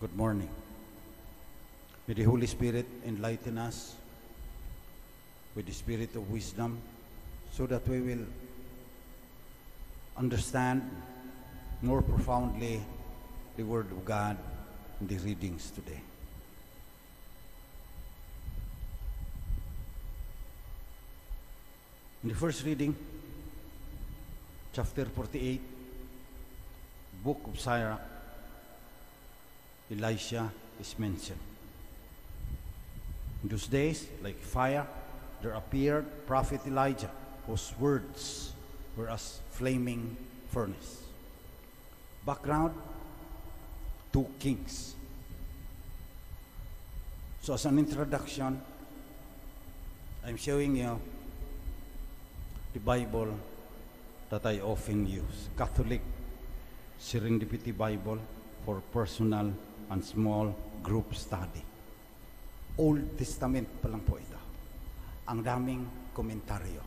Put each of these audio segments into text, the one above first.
Good morning. May the Holy Spirit enlighten us with the spirit of wisdom so that we will understand more profoundly the Word of God in the readings today. In the first reading, chapter 48, book of Sirach, Elisha is mentioned. In those days, like fire, there appeared prophet Elijah, whose words were as flaming furnace. Background, two kings. So as an introduction, I'm showing you the Bible that I often use, Catholic Serendipity Bible for personal and small group study. Old Testament pa lang po ito. Ang daming komentaryo.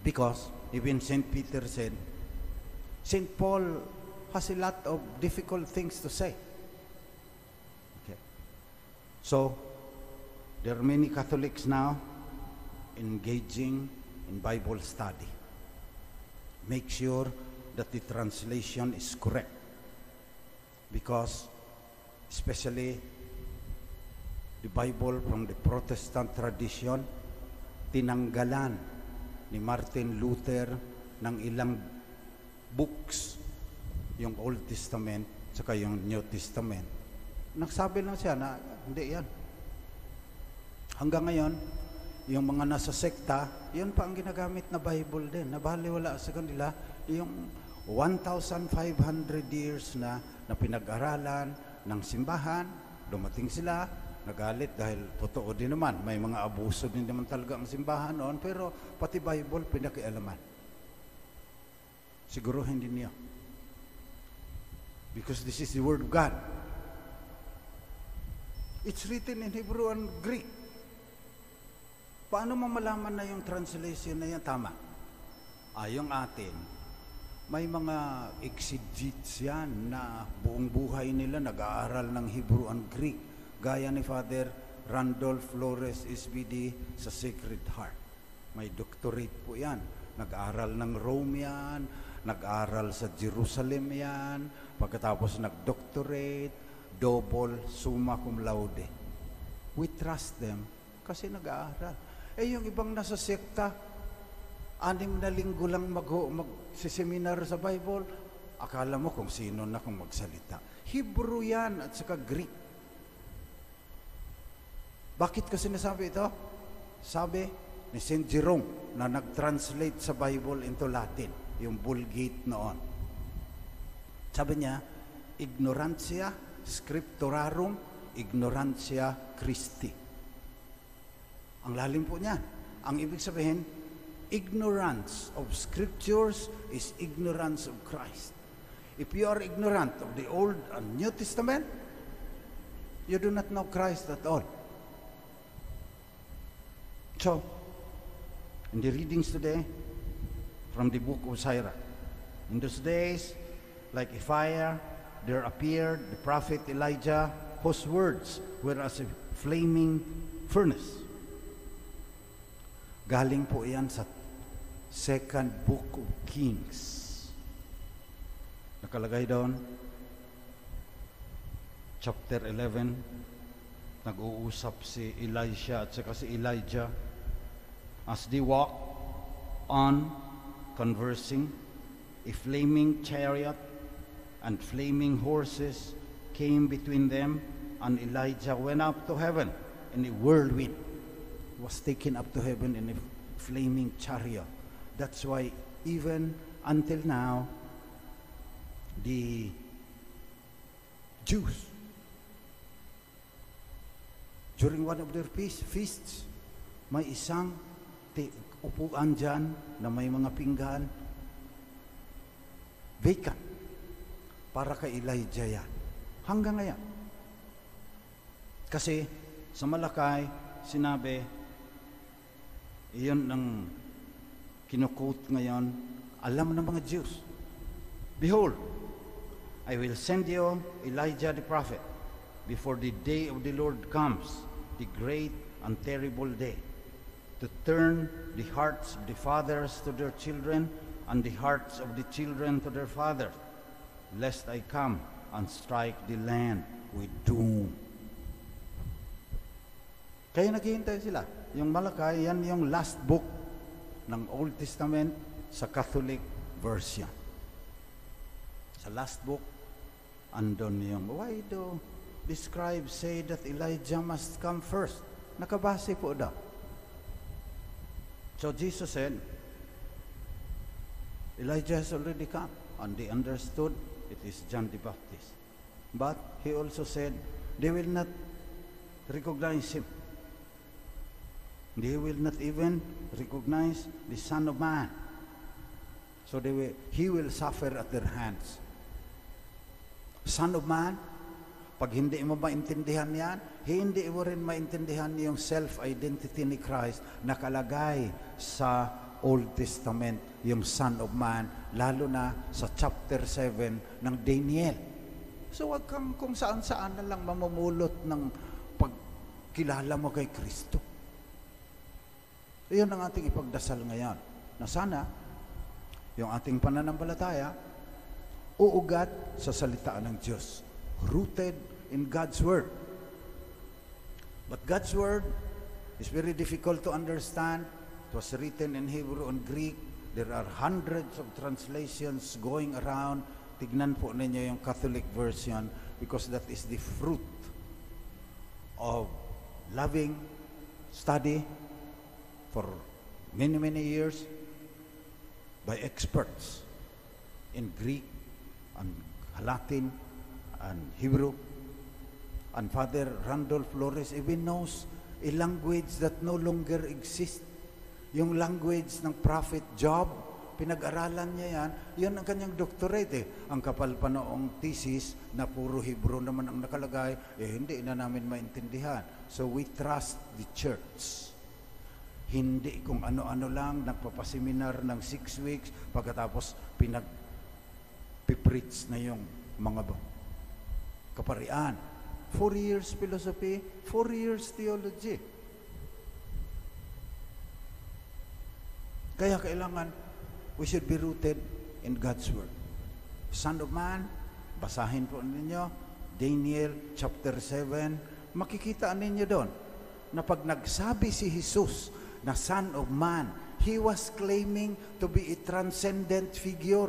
Because even St. Peter said, St. Paul has a lot of difficult things to say. Okay. So, there are many Catholics now engaging in Bible study. Make sure that the translation is correct. Because, especially the Bible from the Protestant tradition, tinanggalan ni Martin Luther ng ilang books, yung Old Testament, saka yung New Testament. Nagsabi lang siya na hindi yan. Hanggang ngayon, yung mga nasa sekta, yun pa ang ginagamit na Bible din. Nabaliwala sa kanila yung 1,500 years na, na pinag-aralan ng simbahan, dumating sila, nagalit dahil totoo din naman, may mga abuso din naman talaga ang simbahan noon, pero pati Bible pinakialaman. Siguro hindi niya. Because this is the Word of God. It's written in Hebrew and Greek. Paano mo malaman na yung translation na yan tama? Yung atin, may mga exegetes na buong buhay nila nag-aaral ng Hebrew and Greek. Gaya ni Father Randolph Flores SBD sa Sacred Heart. May doctorate po yan. Nag-aaral ng Rome yan, nag-aaral sa Jerusalem yan, pagkatapos nag-doctorate, double summa cum laude. We trust them kasi nag-aaral. Eh yung ibang nasa sekta, anim na linggo lang mag magsiseminar sa Bible, akala mo kung sino na kung magsalita. Hebrew yan at saka Greek. Bakit ko sinasabi ito? Sabi ni St. Jerome na nag-translate sa Bible into Latin, yung Vulgate noon. Sabi niya, ignorantia scripturarum, ignorantia Christi. Ang lalim po niya. Ang ibig sabihin, ignorance of scriptures is ignorance of Christ. If you are ignorant of the Old and New Testament, you do not know Christ at all. So, in the readings today, from the book of Sirach, in those days, like a fire, there appeared the prophet Elijah, whose words were as a flaming furnace. Galing po yan sa second book of Kings. Nakalagay doon, chapter 11, nag-uusap si Elisha at saka si Elijah as they walk on conversing, a flaming chariot and flaming horses came between them, and Elijah went up to heaven in a whirlwind was taken up to heaven in a flaming chariot. That's why even until now, the Jews, during one of their feast, feasts, may isang upuan dyan na may mga pinggan, vacant, para kay Elijah yan. Hanggang ngayon. Kasi sa Malakay, sinabi, iyon ang kinukot ngayon, alam ng mga Jews. Behold, I will send you Elijah the prophet before the day of the Lord comes, the great and terrible day, to turn the hearts of the fathers to their children and the hearts of the children to their fathers, lest I come and strike the land with doom. Kaya naghihintay sila. Yung Malakay, yan yung last book ng Old Testament sa Catholic version. Sa last book, andon yung, why do the scribes say that Elijah must come first? Nakabase po daw. So Jesus said, Elijah has already come. And they understood it is John the Baptist. But he also said, they will not recognize him. They will not even recognize the Son of Man. So they will, he will suffer at their hands. Son of Man, pag hindi mo maintindihan yan, hindi mo rin maintindihan yung self-identity ni Christ nakalagay sa Old Testament, yung Son of Man, lalo na sa chapter 7 ng Daniel. So wag kang kung saan-saan na lang mamumulot ng pagkilala mo kay Kristo. Iyon ang ating ipagdasal ngayon. Na sana, yung ating pananampalataya, uugat sa salitaan ng Diyos. Rooted in God's Word. But God's Word is very difficult to understand. It was written in Hebrew and Greek. There are hundreds of translations going around. Tignan po ninyo yung Catholic version because that is the fruit of loving study for many, many years by experts in Greek and Latin and Hebrew. And Father Randolph Flores even knows a language that no longer exists. Yung language ng Prophet Job, pinag-aralan niya yan, yan ang kanyang doctorate eh. Ang kapal pa noong thesis na puro Hebrew naman ang nakalagay, eh hindi na namin maintindihan. So we trust the church. Hindi kung ano-ano lang, nagpapaseminar ng six weeks, pagkatapos pinag pipreach na yung mga kaparian. Four years philosophy, four years theology. Kaya kailangan, we should be rooted in God's Word. Son of Man, basahin po ninyo, Daniel chapter 7, makikita ninyo doon na pag nagsabi si Jesus na Son of Man. He was claiming to be a transcendent figure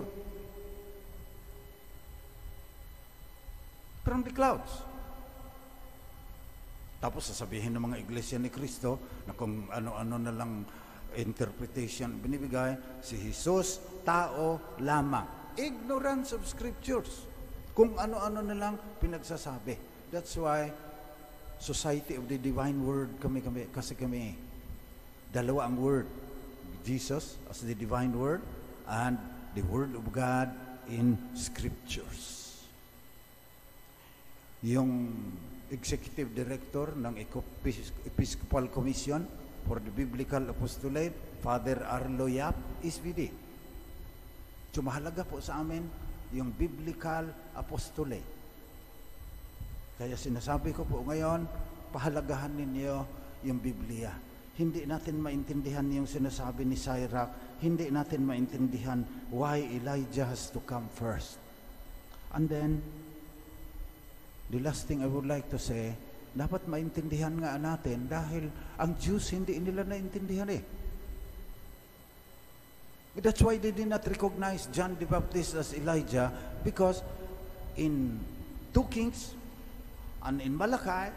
from the clouds. Tapos sasabihin ng mga iglesia ni Kristo na kung ano-ano na lang interpretation binibigay, si Jesus, tao lamang. Ignorance of scriptures. Kung ano-ano na lang pinagsasabi. That's why Society of the Divine Word kami, kami kasi kami Dalawa ang word. Jesus as the divine word and the word of God in scriptures. Yung executive director ng Episcopal Commission for the Biblical Apostolate, Father Arlo Yap, SVD. So mahalaga po sa amin yung Biblical Apostolate. Kaya sinasabi ko po ngayon, pahalagahan ninyo yung Biblia hindi natin maintindihan yung sinasabi ni Sirach, hindi natin maintindihan why Elijah has to come first. And then, the last thing I would like to say, dapat maintindihan nga natin dahil ang Jews hindi nila naintindihan eh. That's why they did not recognize John the Baptist as Elijah because in 2 Kings and in Malachi,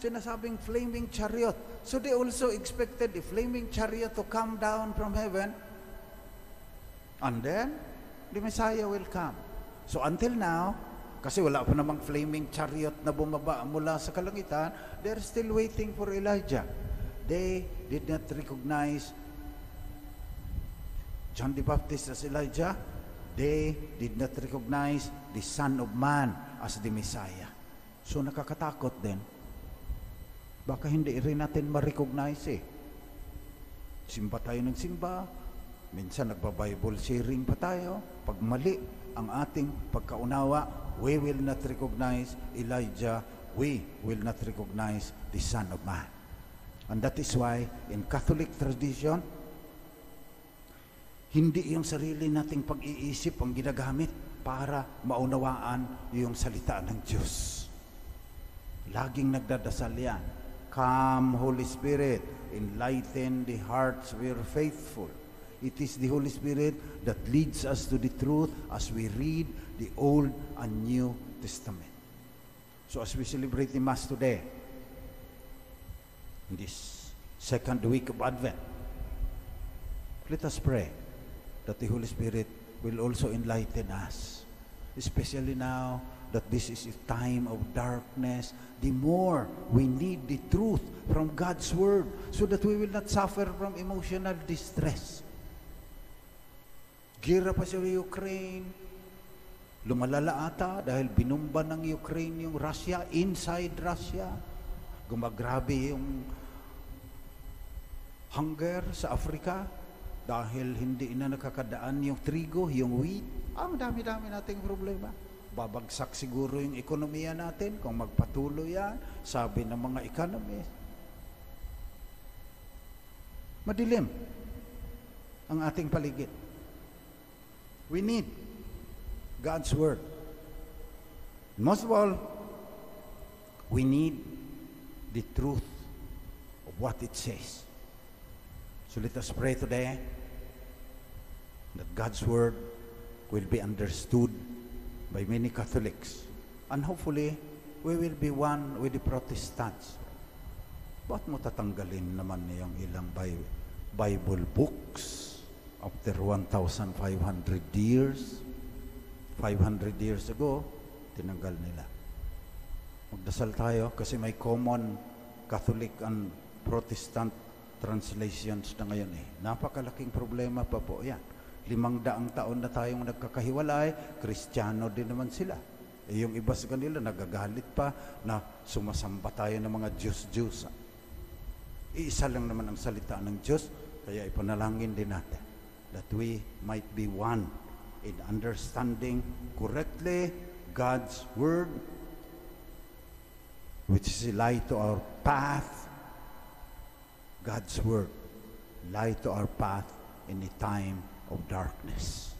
sinasabing flaming chariot. So they also expected the flaming chariot to come down from heaven and then the Messiah will come. So until now, kasi wala pa namang flaming chariot na bumaba mula sa kalangitan, they're still waiting for Elijah. They did not recognize John the Baptist as Elijah. They did not recognize the Son of Man as the Messiah. So nakakatakot din baka hindi rin natin ma-recognize eh. Simba tayo ng simba, minsan nagba-Bible sharing pa tayo. Pag mali ang ating pagkaunawa, we will not recognize Elijah, we will not recognize the Son of Man. And that is why in Catholic tradition, hindi yung sarili nating pag-iisip ang ginagamit para maunawaan yung salita ng Diyos. Laging nagdadasal yan. Come, Holy Spirit, enlighten the hearts we are faithful. It is the Holy Spirit that leads us to the truth as we read the Old and New Testament. So as we celebrate the Mass today, in this second week of Advent, let us pray that the Holy Spirit will also enlighten us, especially now that this is a time of darkness, the more we need the truth from God's Word so that we will not suffer from emotional distress. Gira pa sa Ukraine, lumalala ata dahil binumba ng Ukraine yung Russia, inside Russia. Gumagrabe yung hunger sa Africa dahil hindi na nakakadaan yung trigo, yung wheat. Ang dami-dami nating problema. Babagsak siguro yung ekonomiya natin kung magpatuloy yan, sabi ng mga economists. Madilim ang ating paligid. We need God's Word. Most of all, we need the truth of what it says. So let us pray today that God's Word will be understood by many Catholics. And hopefully, we will be one with the Protestants. Ba't mo tatanggalin naman yung ilang Bible books? after 1,500 years, 500 years ago, tinanggal nila. Magdasal tayo kasi may common Catholic and Protestant translations na ngayon eh. Napakalaking problema pa po yan. Limang daang taon na tayong nagkakahiwalay, Kristiyano din naman sila. Eh, yung iba sa kanila nagagalit pa na sumasamba tayo ng mga Diyos-Diyos. Iisa lang naman ang salita ng Diyos, kaya ipanalangin din natin that we might be one in understanding correctly God's Word, which is a light to our path. God's Word, light to our path in a time of darkness.